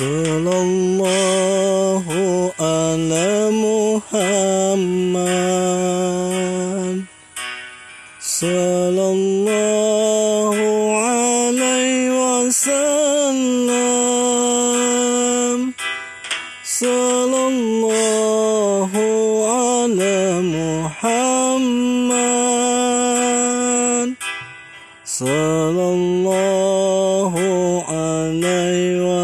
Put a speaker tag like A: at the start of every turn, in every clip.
A: 可冷漠。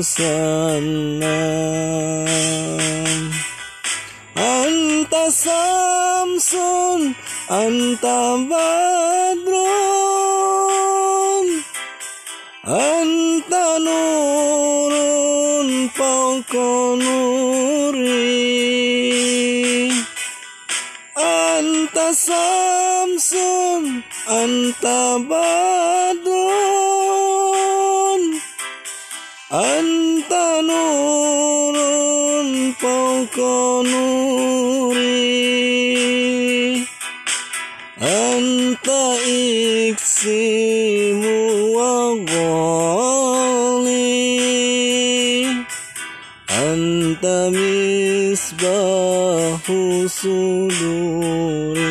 A: Wasallam Anta samsun Anta badrun. Anta nurun Fauqa nuri. Anta samsun Anta badrun Anta nurun nuri Anta iksimu wa Anta misbahu suduri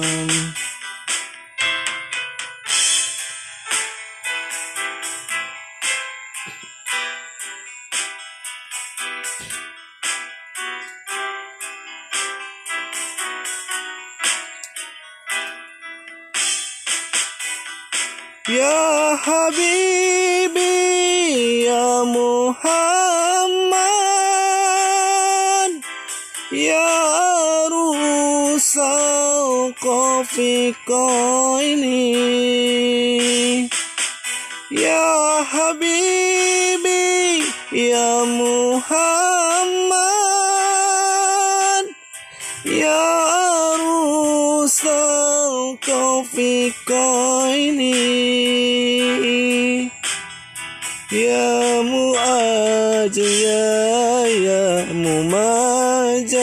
A: Ya Habibi Ya Muhammad Ya Arusal Qafika ini Ya Habibi Ya Muhammad Ya Arusal Qafika ini Ya Mu'ajiyah Ya Mumajan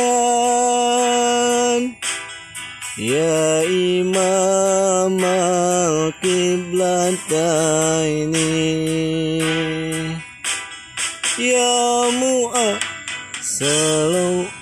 A: Ya Imam Al-Qiblataini Ya Mu'a Salam